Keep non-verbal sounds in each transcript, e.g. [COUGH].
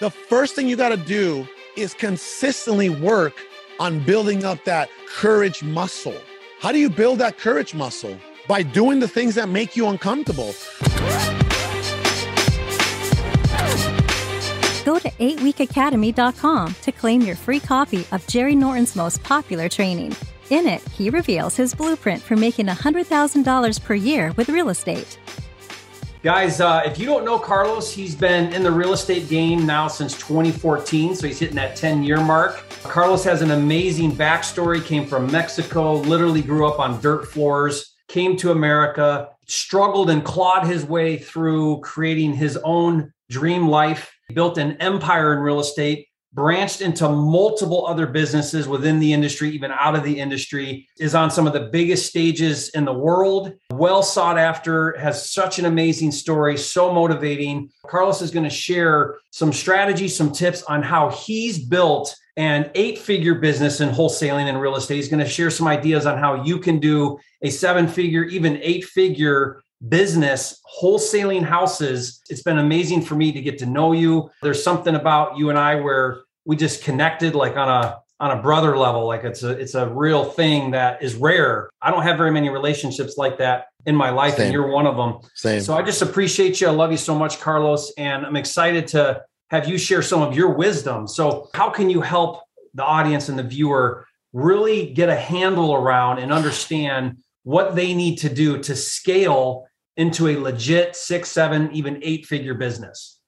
the first thing you got to do is consistently work on building up that courage muscle. How do you build that courage muscle? By doing the things that make you uncomfortable. Go to 8weekacademy.com to claim your free copy of Jerry Norton's most popular training. In it, he reveals his blueprint for making $100,000 per year with real estate. Guys, uh, if you don't know Carlos, he's been in the real estate game now since 2014, so he's hitting that 10 year mark. Carlos has an amazing backstory, came from Mexico, literally grew up on dirt floors, came to America, struggled and clawed his way through creating his own dream life, built an empire in real estate, branched into multiple other businesses within the industry, even out of the industry, is on some of the biggest stages in the world, well sought after, has such an amazing story, so motivating. Carlos is going to share some strategies, some tips on how he's built an eight figure business in wholesaling and real estate. He's going to share some ideas on how you can do a seven figure, even eight figure business wholesaling houses. It's been amazing for me to get to know you. There's something about you and I where we just connected like on a on a brother level like it's a it's a real thing that is rare. I don't have very many relationships like that in my life Same. and you're one of them. Same. so i just appreciate you. I love you so much carlos and i'm excited to have you share some of your wisdom. So how can you help the audience and the viewer really get a handle around and understand what they need to do to scale into a legit six seven even eight figure business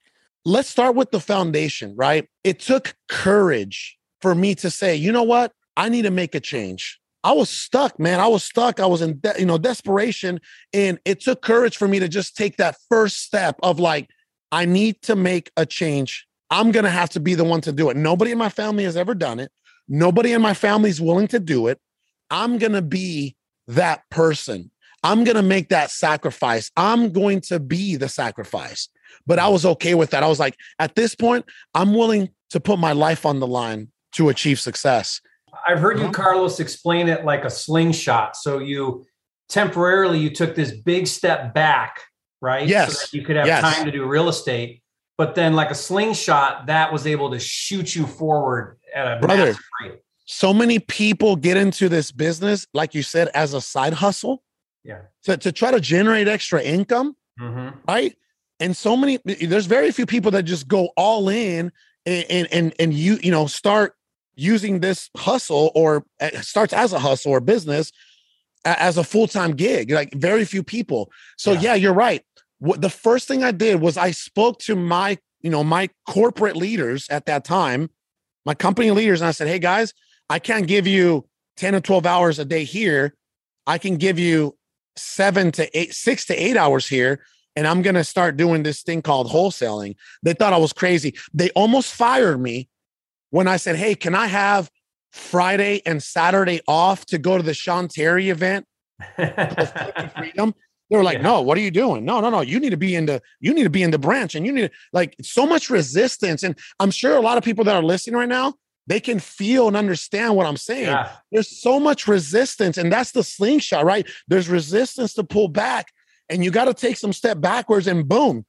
let's start with the foundation, right? It took courage for me to say, you know what? I need to make a change. I was stuck, man. I was stuck. I was in, de- you know, desperation, and it took courage for me to just take that first step of like, I need to make a change. I'm gonna have to be the one to do it. Nobody in my family has ever done it. Nobody in my family is willing to do it. I'm gonna be that person. I'm gonna make that sacrifice. I'm going to be the sacrifice. But I was okay with that. I was like, at this point, I'm willing to put my life on the line to achieve success. I've heard you, Carlos, explain it like a slingshot. So you temporarily you took this big step back, right? Yes. So you could have yes. time to do real estate. But then, like a slingshot, that was able to shoot you forward at a brother. So many people get into this business, like you said, as a side hustle. Yeah. To, to try to generate extra income. Mm-hmm. Right and so many there's very few people that just go all in and and and you you know start using this hustle or eh, starts as a hustle or business as a full-time gig like very few people. So yeah, yeah you're right. What the first thing i did was i spoke to my you know my corporate leaders at that time my company leaders and i said hey guys i can't give you 10 or 12 hours a day here. I can give you seven to eight six to eight hours here and I'm going to start doing this thing called wholesaling. They thought I was crazy. They almost fired me when I said, Hey, can I have Friday and Saturday off to go to the Sean Terry event? [LAUGHS] freedom. They were like, yeah. no, what are you doing? No, no, no. You need to be in the, you need to be in the branch and you need to like so much resistance. And I'm sure a lot of people that are listening right now, they can feel and understand what I'm saying. Yeah. There's so much resistance, and that's the slingshot, right? There's resistance to pull back and you got to take some step backwards and boom,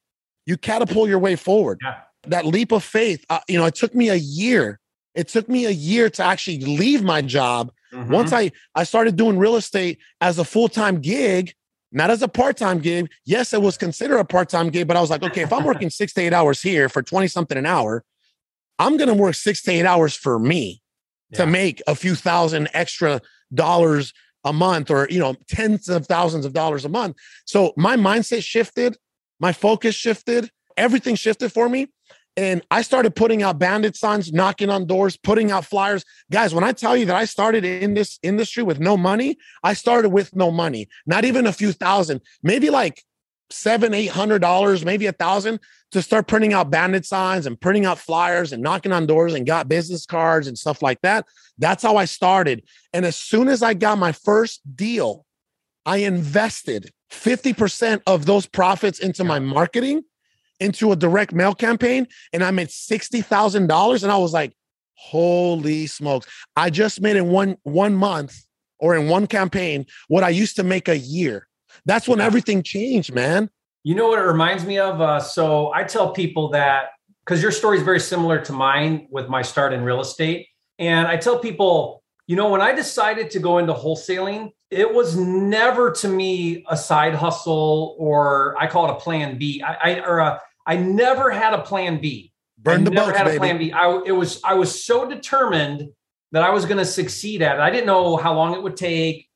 you catapult your way forward. Yeah. That leap of faith, uh, you know, it took me a year. It took me a year to actually leave my job. Mm-hmm. Once I I started doing real estate as a full-time gig, not as a part-time gig. Yes, it was considered a part-time gig, but I was like, okay, if I'm working 6 to 8 hours here for 20 something an hour, I'm going to work 6 to 8 hours for me yeah. to make a few thousand extra dollars a month or you know tens of thousands of dollars a month. So my mindset shifted my focus shifted everything shifted for me. And i started putting out bandit signs knocking on doors putting out flyers. Guys when i tell you that i started in this industry with no money i started with no money not even a few thousand maybe like seven eight hundred dollars maybe a thousand to start printing out bandit signs and printing out flyers and knocking on doors and got business cards and stuff like that. That's how I started. And as soon as I got my first deal, I invested 50% of those profits into my marketing, into a direct mail campaign, and I made $60,000. And I was like, holy smokes. I just made in one one month or in one campaign what I used to make a year. That's when everything changed, man. You know what it reminds me of? Uh, so I tell people that because your story is very similar to mine with my start in real estate. And I tell people, you know, when I decided to go into wholesaling, it was never to me a side hustle or I call it a plan B. I, I or a, I never had a plan B. Burn the never boats, had a baby. plan B. I it was I was so determined that I was going to succeed at it. I didn't know how long it would take.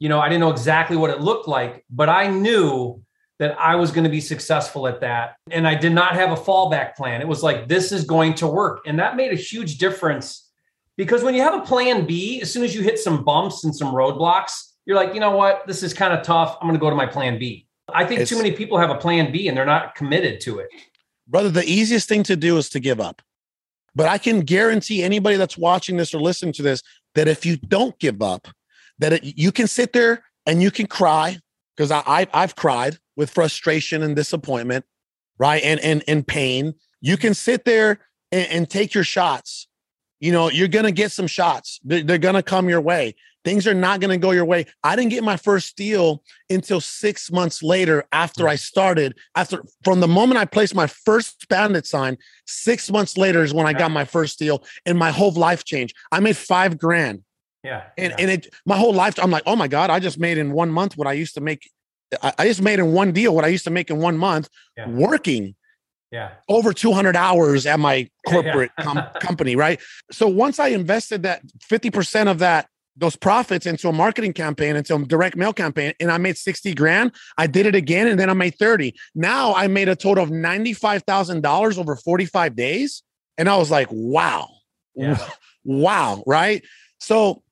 You know, I didn't know exactly what it looked like, but I knew that I was going to be successful at that. And I did not have a fallback plan. It was like, this is going to work. And that made a huge difference because when you have a plan B, as soon as you hit some bumps and some roadblocks, you're like, you know what? This is kind of tough. I'm going to go to my plan B. I think It's- too many people have a plan B and they're not committed to it. brother, the easiest thing to do is to give up. But I can guarantee anybody that's watching this or listening to this that if you don't give up, that it, you can sit there and you can cry because I, I I've cried with frustration and disappointment, right, and and and pain. You can sit there and, and take your shots. You know, you're gonna get some shots. They're, they're gonna come your way. Things are not gonna go your way. I didn't get my first deal until six months later after I mm. started. After from the moment I placed my first bandit sign, six months later is when I got my first deal, and my whole life changed. I made five grand, Yeah. and yeah. and it my whole life. I'm like, oh my god, I just made in one month what I used to make. I, I just made in one deal what I used to make in one month, Yeah. working yeah. over 200 hours at my [LAUGHS] corporate com- company, right? So once I invested that 50% of that those profits into a marketing campaign, into a direct mail campaign, and I made 60 grand, I did it again and then I made 30. Now I made a total of $95,000 over 45 days. And I was like, wow. Yeah. [LAUGHS] Wow. Right. So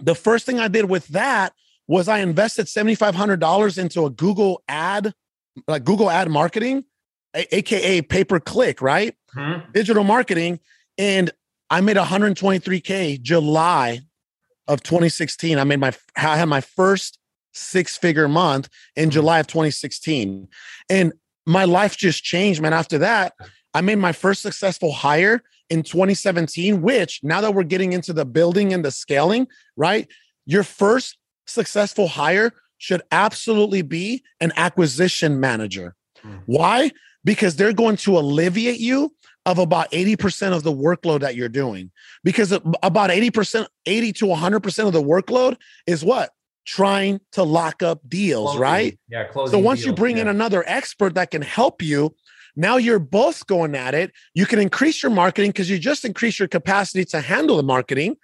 the first thing I did with that was I invested $7,500 into a Google ad, like Google ad marketing, a- AKA pay per click, right? Mhm. digital marketing and I made 123k July of 2016. I made my I had my first six figure month in July of 2016. And my life just changed, man. After that, I made my first successful hire in 2017, which now that we're getting into the building and the scaling, right? Your first successful hire should absolutely be an acquisition manager. Mm. Why? Because they're going to alleviate you of about 80% of the workload that you're doing. Because about 80%, 80 to 100% of the workload is what? Trying to lock up deals, Closing. right? Yeah. Closing. So once you deals, bring in another expert that can help you, now you're both going at it. You can increase your marketing because you just increase your capacity to handle the marketing.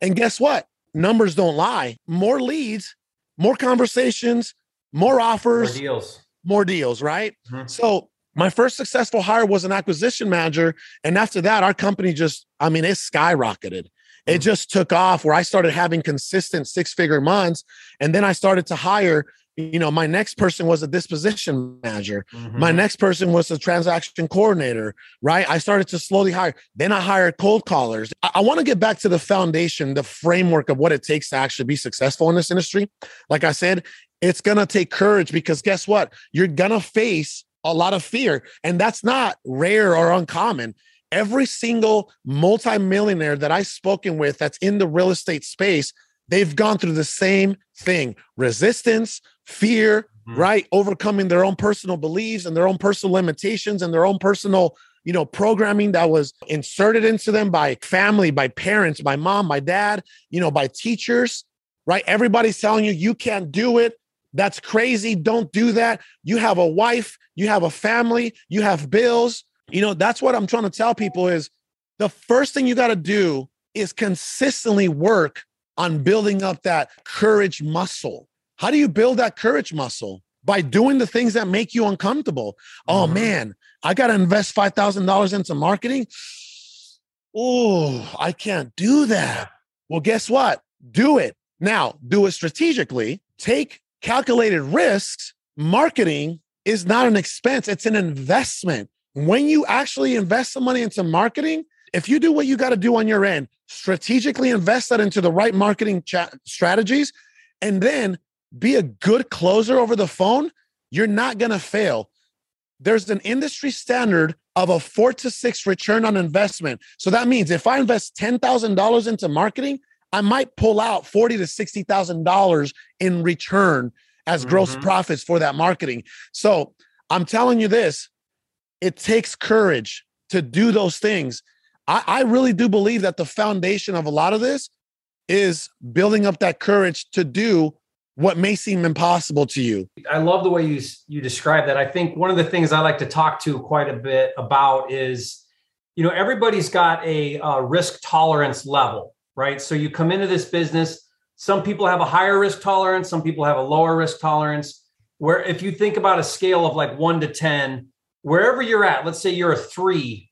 And guess what? Numbers don't lie. More leads, more conversations, more offers, More deals. more deals, right? Mhm. So my first successful hire was an acquisition manager. And after that, our company just, I mean, it skyrocketed. It Mhm. just took off where I started having consistent six figure months. And then I started to hire, you know, my next person was a disposition manager. My Mhm. next person was a transaction coordinator, right? I started to slowly hire. Then I hired cold callers. I, I want to get back to the foundation, the framework of what it takes to actually be successful in this industry. Like I said, it's going to take courage because guess what? You're going to face a lot of fear. And that's not rare or uncommon. Every single multimillionaire that I've spoken with that's in the real estate space, they've gone through the same thing resistance, fear, Mhm. right? Overcoming their own personal beliefs and their own personal limitations and their own personal, you know, programming that was inserted into them by family, by parents, by mom, by dad, you know, by teachers, right? Everybody's telling you, you can't do it. That's crazy. Don't do that. You have a wife, you have a family, you have bills. You know, that's what I'm trying to tell people is the first thing you got to do is consistently work on building up that courage muscle. How do you build that courage muscle? By doing the things that make you uncomfortable. Oh Mhm. man, I got to invest $5,000 into marketing. Oh, I can't do that. Well, guess what? Do it. Now, do it strategically. Take calculated risks. Marketing is not an expense, it's an investment. When you actually invest some money into marketing, if you do what you got to do on your end, strategically invest that into the right marketing cha- strategies, and then be a good closer over the phone, you're not going to fail. There's an industry standard of a four to six return on investment. So that means if I invest $10,000 into marketing, I might pull out forty to sixty thousand dollars in return as gross Mhm. profits for that marketing. So I'm telling you this: it takes courage to do those things. I, I really do believe that the foundation of a lot of this is building up that courage to do what may seem impossible to you. I love the way you you describe that. I think one of the things I like to talk to quite a bit about is, you know, everybody's got a uh, risk tolerance level, right? So you come into this business. Some people have a higher risk tolerance. Some people have a lower risk tolerance. Where if you think about a scale of like one to ten, wherever you're at, let's say you're a three,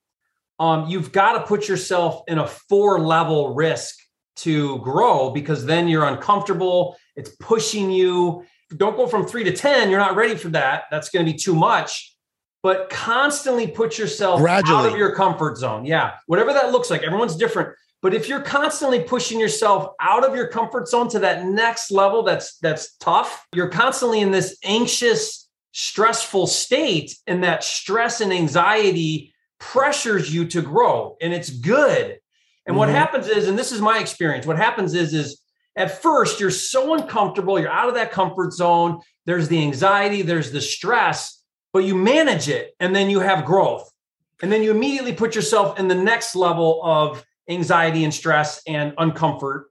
um, you've got to put yourself in a four level risk to grow because then you're uncomfortable. It's pushing you. Don't go from three to 10. You're not ready for that. That's going to be too much. But constantly put yourself Gradually. out of your comfort zone. Yeah. Whatever that looks like. Everyone's different. But if you're constantly pushing yourself out of your comfort zone to that next level that's that's tough, you're constantly in this anxious, stressful state and that stress and anxiety pressures you to grow and it's good. And mm-hmm. what happens is, and this is my experience, what happens is, is at first you're so uncomfortable, you're out of that comfort zone. There's the anxiety, there's the stress, but you manage it and then you have growth. And then you immediately put yourself in the next level of anxiety and stress and uncomfort.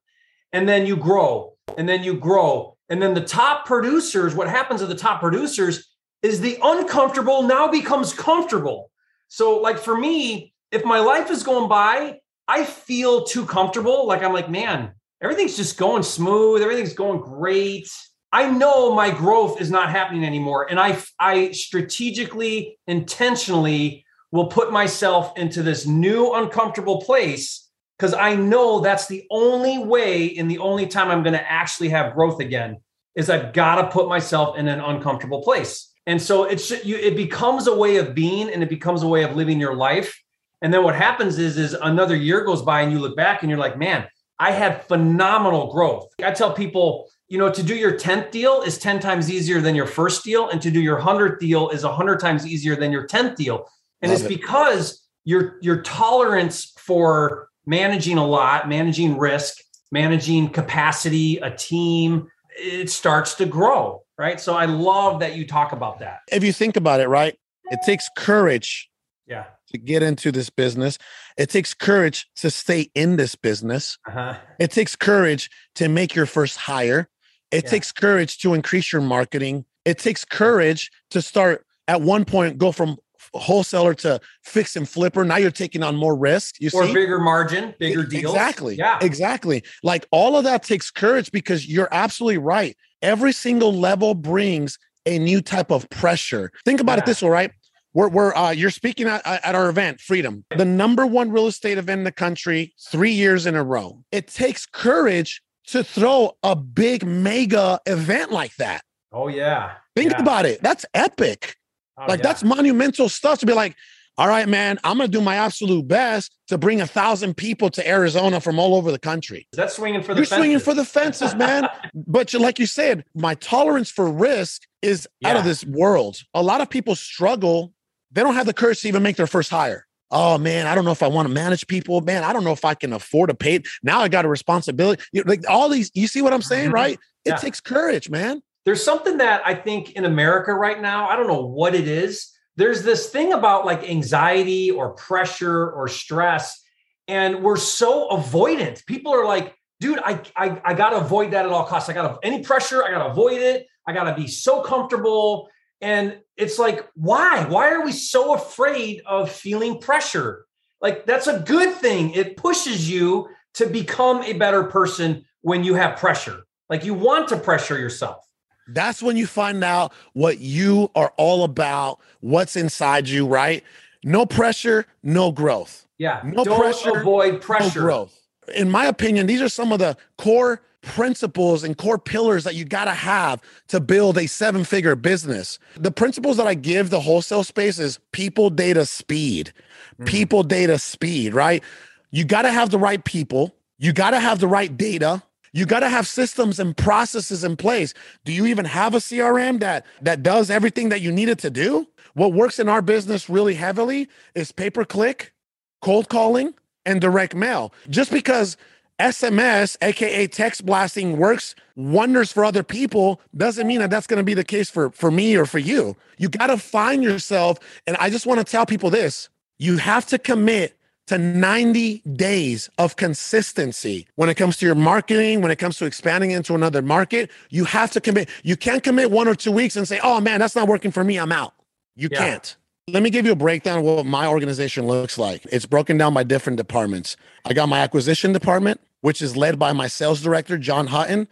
And then you grow and then you grow. And then the top producers, what happens to the top producers is the uncomfortable now becomes comfortable. So, like for me, if my life is going by, I feel too comfortable. Like I'm like, man, everything's just going smooth. Everything's going great. I know my growth is not happening anymore. And I, I strategically, intentionally will put myself into this new uncomfortable place because I know that's the only way and the only time I'm going to actually have growth again is I've got to put myself in an uncomfortable place. And so it's you, it becomes a way of being and it becomes a way of living your life. And then what happens is is another year goes by and you look back and you're like, man, I had phenomenal growth. I tell people, you know, to do your 10th deal is 10 times easier than your first deal and to do your 100th deal is 100 times easier than your 10th deal. And Love it's it. because your your tolerance for managing a lot, managing risk, managing capacity, a team, it starts to grow right? So I love that you talk about that. If you think about it, right? It takes courage yeah. to get into this business. It takes courage to stay in this business. Uh-huh. It takes courage to make your first hire. It yeah. takes courage to increase your marketing. It takes courage to start at one point go from wholesaler to fix and flipper. Now you're taking on more risk. You or see? bigger margin, bigger deals. Exactly. Yeah. Exactly. Like all of that takes courage because you're absolutely right. Every single level brings a new type of pressure. Think about yeah. it this way, right? We're, we're uh, you're speaking at, at our event, Freedom, the number one real estate event in the country, three years in a row. It takes courage to throw a big mega event like that. Oh yeah. Think yeah. about it. That's epic. Oh, like yeah. that's monumental stuff to be like, all right, man, I'm gonna do my absolute best to bring a thousand people to Arizona from all over the country. That's swinging for the You're fences. swinging for the fences, [LAUGHS] man. but you, like you said, my tolerance for risk is yeah. out of this world. A lot of people struggle. They don't have the courage to even make their first hire. Oh man, I don't know if I want to manage people. Man, I don't know if I can afford to pay. Now I got a responsibility. You know, like all these, you see what I'm saying, mm-hmm. right? It yeah. takes courage, man. There's something that I think in America right now, I don't know what it is. There's this thing about like anxiety or pressure or stress, and we're so avoidant. People are like, dude, I, I, I got to avoid that at all costs. I got to, any pressure, I got to avoid it. I got to be so comfortable. And it's like, why? Why are we so afraid of feeling pressure? Like, that's a good thing. It pushes you to become a better person when you have pressure. Like, you want to pressure yourself. That's when you find out what you are all about, what's inside you, right? No pressure, no growth. Yeah. No Don't pressure. Avoid pressure. No growth. In my opinion, these are some of the core principles and core pillars that you got to have to build a seven figure business. The principles that I give the wholesale space is people, data, speed. Mm. People, data, speed, right? You got to have the right people. You got to have the right data you got to have systems and processes in place. Do you even have a CRM that that does everything that you need it to do? What works in our business really heavily is pay per click, cold calling, and direct mail. Just because SMS, aka text blasting, works wonders for other people doesn't mean that that's going to be the case for for me or for you. You got to find yourself, and I just want to tell people this: you have to commit to 90 days of consistency when it comes to your marketing, when it comes to expanding into another market. You have to commit. You can't commit one or two weeks and say, oh man, that's not working for me. I'm out. You yeah. can't. Let me give you a breakdown of what my organization looks like. It's broken down by different departments. I got my acquisition department, which is led by my sales director, John Hutton.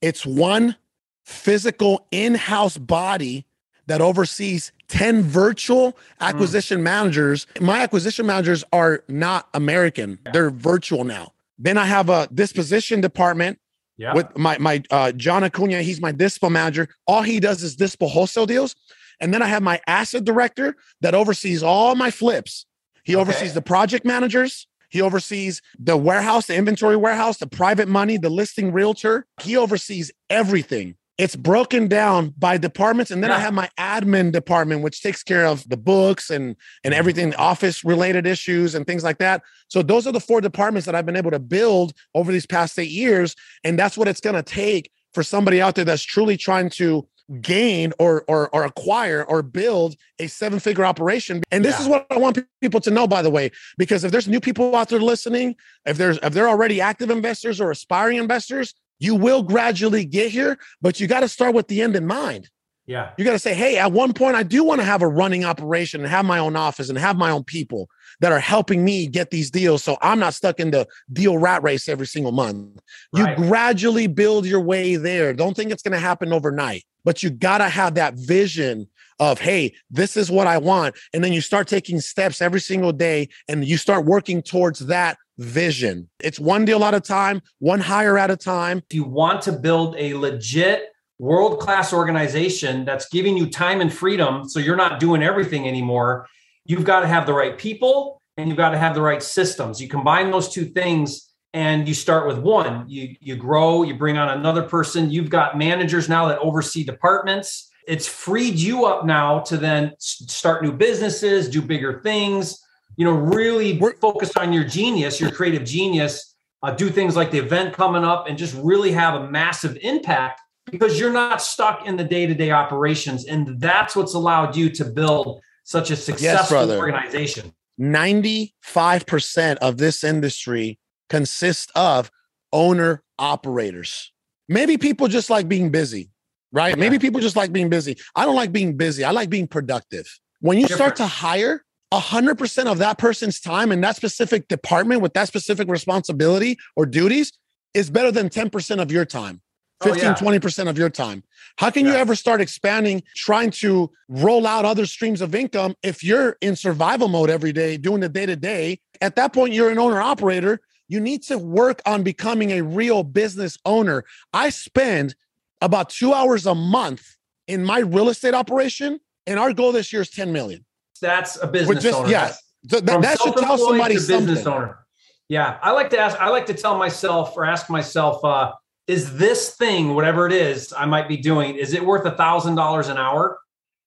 It's one physical in house body that oversees 10 virtual acquisition mm. managers. My acquisition managers are not American, they're virtual now. Then I have a disposition department yeah. with my, my uh, John Acuna. He's my dispo manager. All he does is dispo wholesale deals. And then I have my asset director that oversees all my flips. He okay. oversees the project managers. He oversees the warehouse, the inventory warehouse, the private money, the listing realtor. He oversees everything it's broken down by departments and then yeah. i have my admin department which takes care of the books and and everything office related issues and things like that so those are the four departments that i've been able to build over these past eight years and that's what it's going to take for somebody out there that's truly trying to gain or or, or acquire or build a seven figure operation and this yeah. is what i want people to know by the way because if there's new people out there listening if there's if they're already active investors or aspiring investors you will gradually get here, but you got to start with the end in mind. Yeah. You got to say, hey, at one point, I do want to have a running operation and have my own office and have my own people that are helping me get these deals. So I'm not stuck in the deal rat race every single month. Right. You gradually build your way there. Don't think it's going to happen overnight, but you got to have that vision of, hey, this is what I want. And then you start taking steps every single day and you start working towards that vision. It's one deal at a time, one hire at a time. If you want to build a legit world class organization that's giving you time and freedom, so you're not doing everything anymore, you've got to have the right people and you've got to have the right systems. You combine those two things and you start with one you you grow you bring on another person you've got managers now that oversee departments it's freed you up now to then start new businesses do bigger things you know, really We're, focus on your genius, your creative genius, uh, do things like the event coming up and just really have a massive impact because you're not stuck in the day-to-day operations. And that's what's allowed you to build such a successful yes, organization. 95% of this industry consists of owner operators. Maybe people just like being busy, right? Yeah. Maybe people just like being busy. I don't like being busy. I like being productive. When you Different. start to hire 100% of that person's time in that specific department with that specific responsibility or duties is better than 10% of your time 15 oh, yeah. 20% of your time how can yeah. you ever start expanding trying to roll out other streams of income if you're in survival mode every day doing the day to day at that point you're an owner operator you need to work on becoming a real business owner i spend about two hours a month in my real estate operation and our goal this year is 10 million that's a business just, owner. Yeah, that, that should tell somebody something. Business owner. Yeah, I like to ask. I like to tell myself or ask myself, uh, is this thing, whatever it is, I might be doing, is it worth a thousand dollars an hour?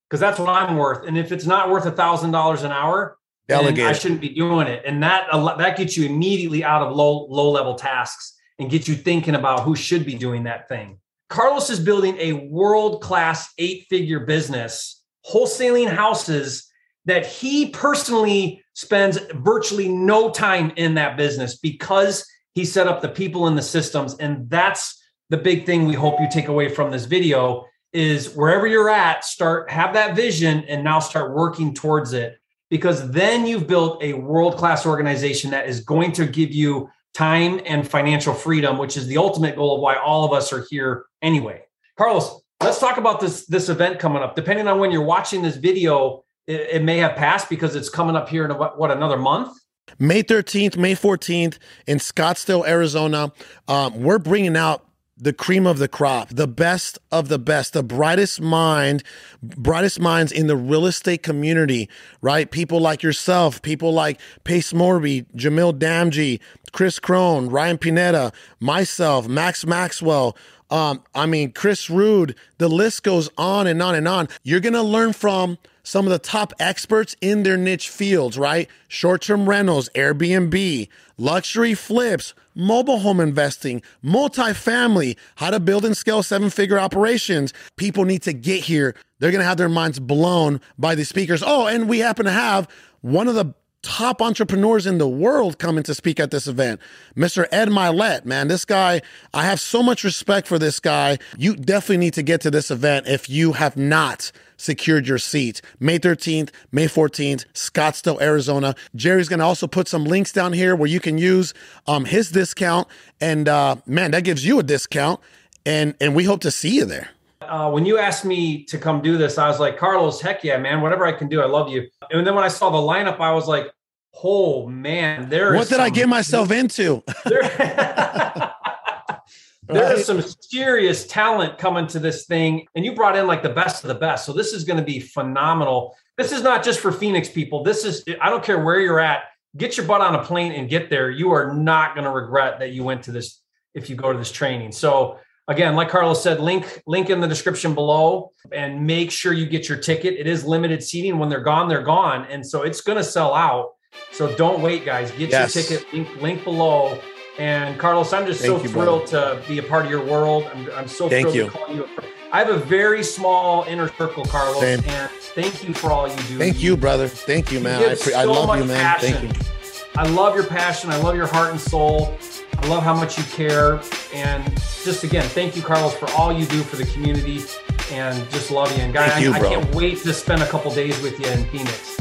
Because that's what I'm worth. And if it's not worth a thousand dollars an hour, Delegate. I shouldn't be doing it. And that that gets you immediately out of low low level tasks and gets you thinking about who should be doing that thing. Carlos is building a world class eight figure business, wholesaling houses that he personally spends virtually no time in that business because he set up the people and the systems. And that's the big thing we hope you take away from this video is wherever you're at start have that vision and now start working towards it because then you've built a world class organization that is going to give you time and financial freedom which is the ultimate goal of why all of us are here anyway carlos let's talk about this this event coming up depending on when you're watching this video it, it may have passed because it's coming up here in a, what another month. May 13th, May 14th in Scottsdale, Arizona. Um, we're bringing out the cream of the crop, the best of the best, the brightest mind, brightest minds in the real estate community, right? People like yourself, people like Pace Morby, Jamil Damji, Chris Crone, Ryan Pineda, myself, Max Maxwell, um, I mean, Chris Rude, the list goes on and on and on. You're to learn from some of the top experts in their niche fields, right? Short term rentals, Airbnb, luxury flips, mobile home investing, multifamily, how to build and scale seven figure operations. People need to get here. They're going to have their minds blown by the speakers. Oh, and we happen to have one of the top entrepreneurs in the world coming to speak at this event. Mr. Ed Mylett, man, this guy, I have so much respect for this guy. You definitely need to get to this event if you have not secured your seat. May 13th, May 14th, Scottsdale, Arizona. Jerry's going to also put some links down here where you can use um, his discount. And uh, man, that gives you a discount. And, and we hope to see you there. Uh, when you asked me to come do this, I was like, Carlos, heck yeah, man, whatever I can do, I love you. And then when I saw the lineup, I was like, oh man, there. What did some, I get myself into? there, [LAUGHS] [LAUGHS] there is some serious talent coming to this thing, and you brought in like the best of the best. So this is going to be phenomenal. This is not just for Phoenix people. This is I don't care where you're at. Get your butt on a plane and get there. You are not going to regret that you went to this if you go to this training. So again like carlos said link link in the description below and make sure you get your ticket it is limited seating when they're gone they're gone and so it's going to sell out so don't wait guys get yes. your ticket link link below and carlos i'm just thank so you, thrilled brother. to be a part of your world i'm, I'm so thank thrilled you. to call you I have a very small inner circle, Carlos, Same. and thank you for all you do. Thank you, brother. Thank you, man. I, pre- so I love you, man. Passion. Thank you. I love your passion. I love your heart and soul. I love how much you care. And just again, thank you, Carlos, for all you do for the community and just love you. And guys, I, I can't wait to spend a couple days with you in Phoenix.